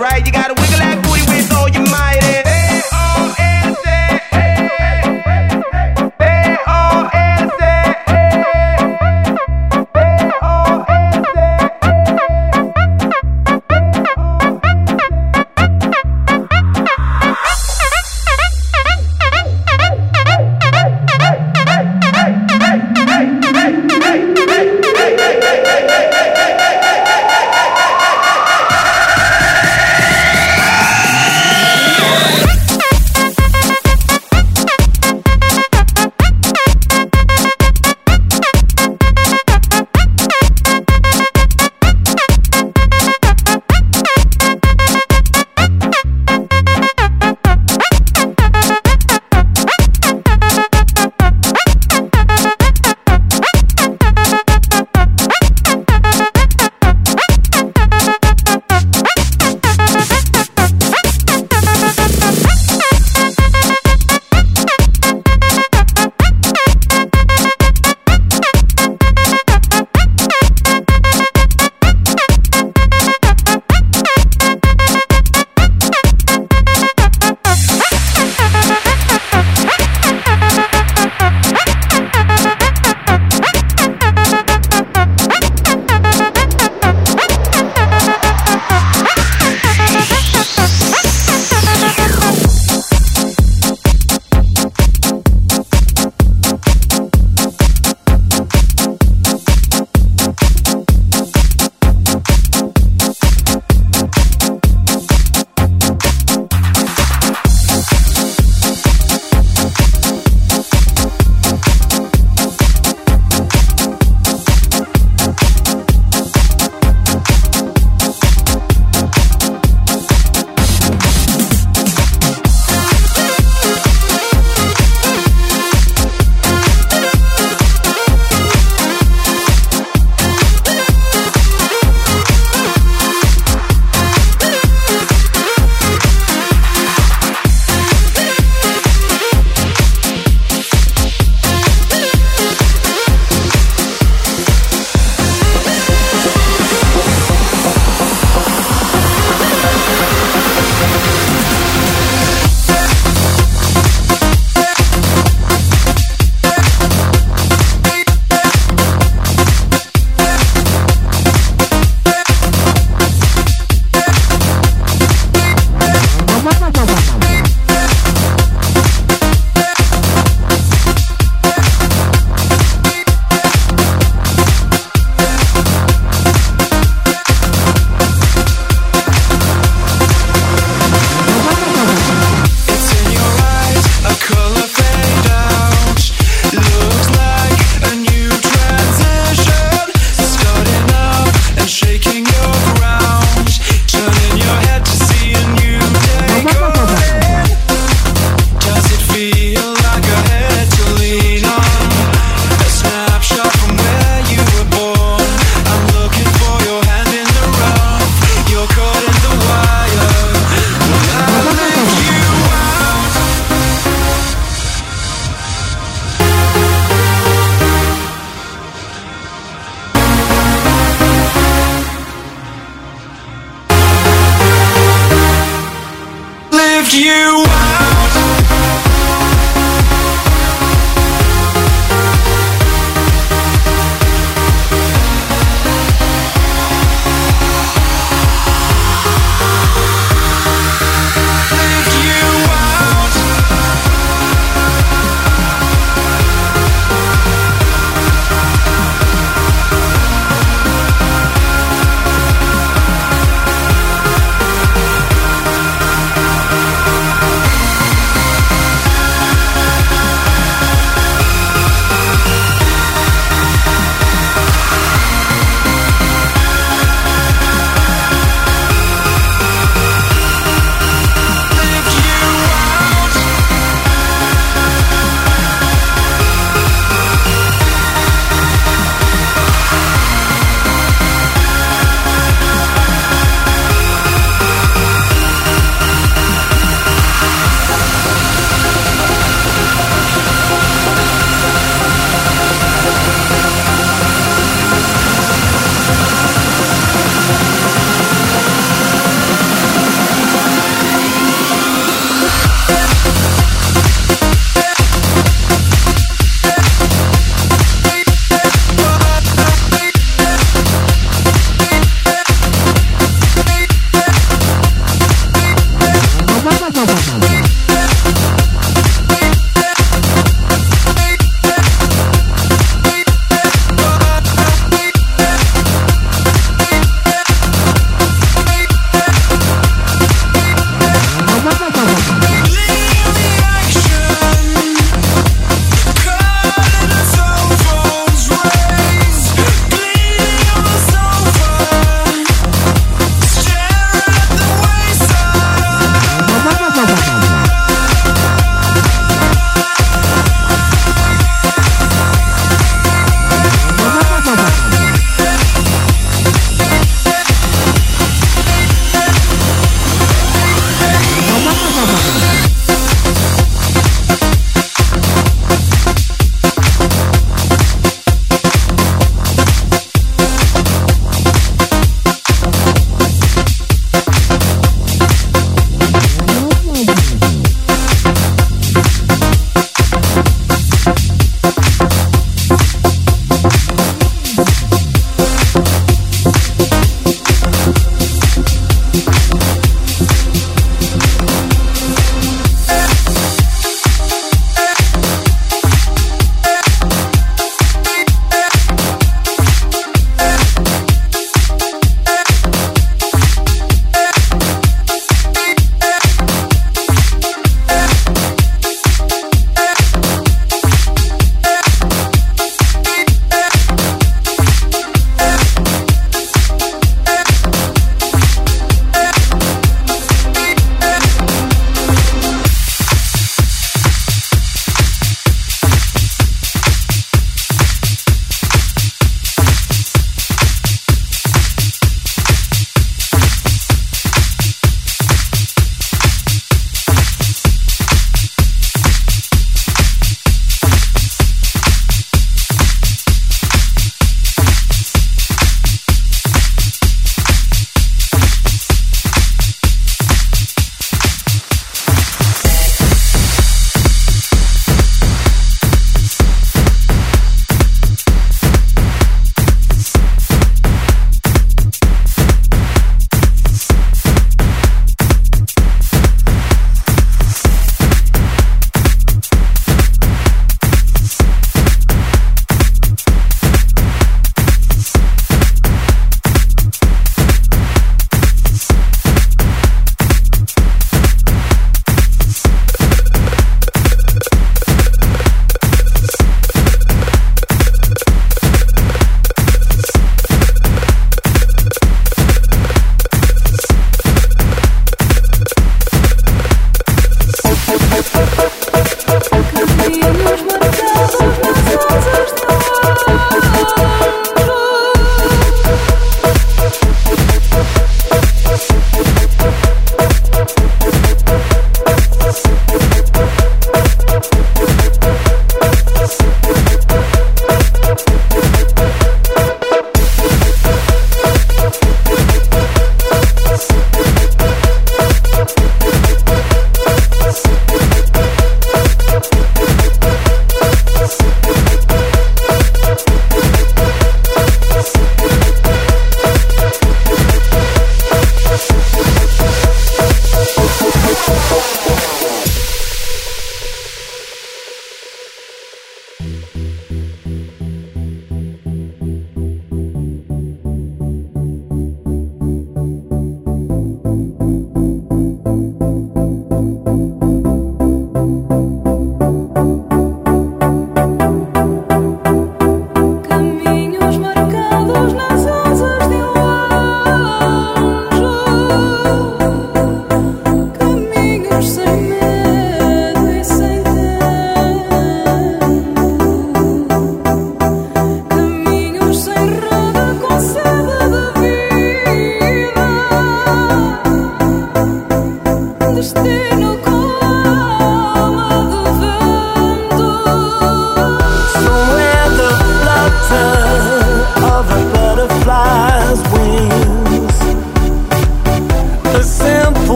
Right, you gotta you.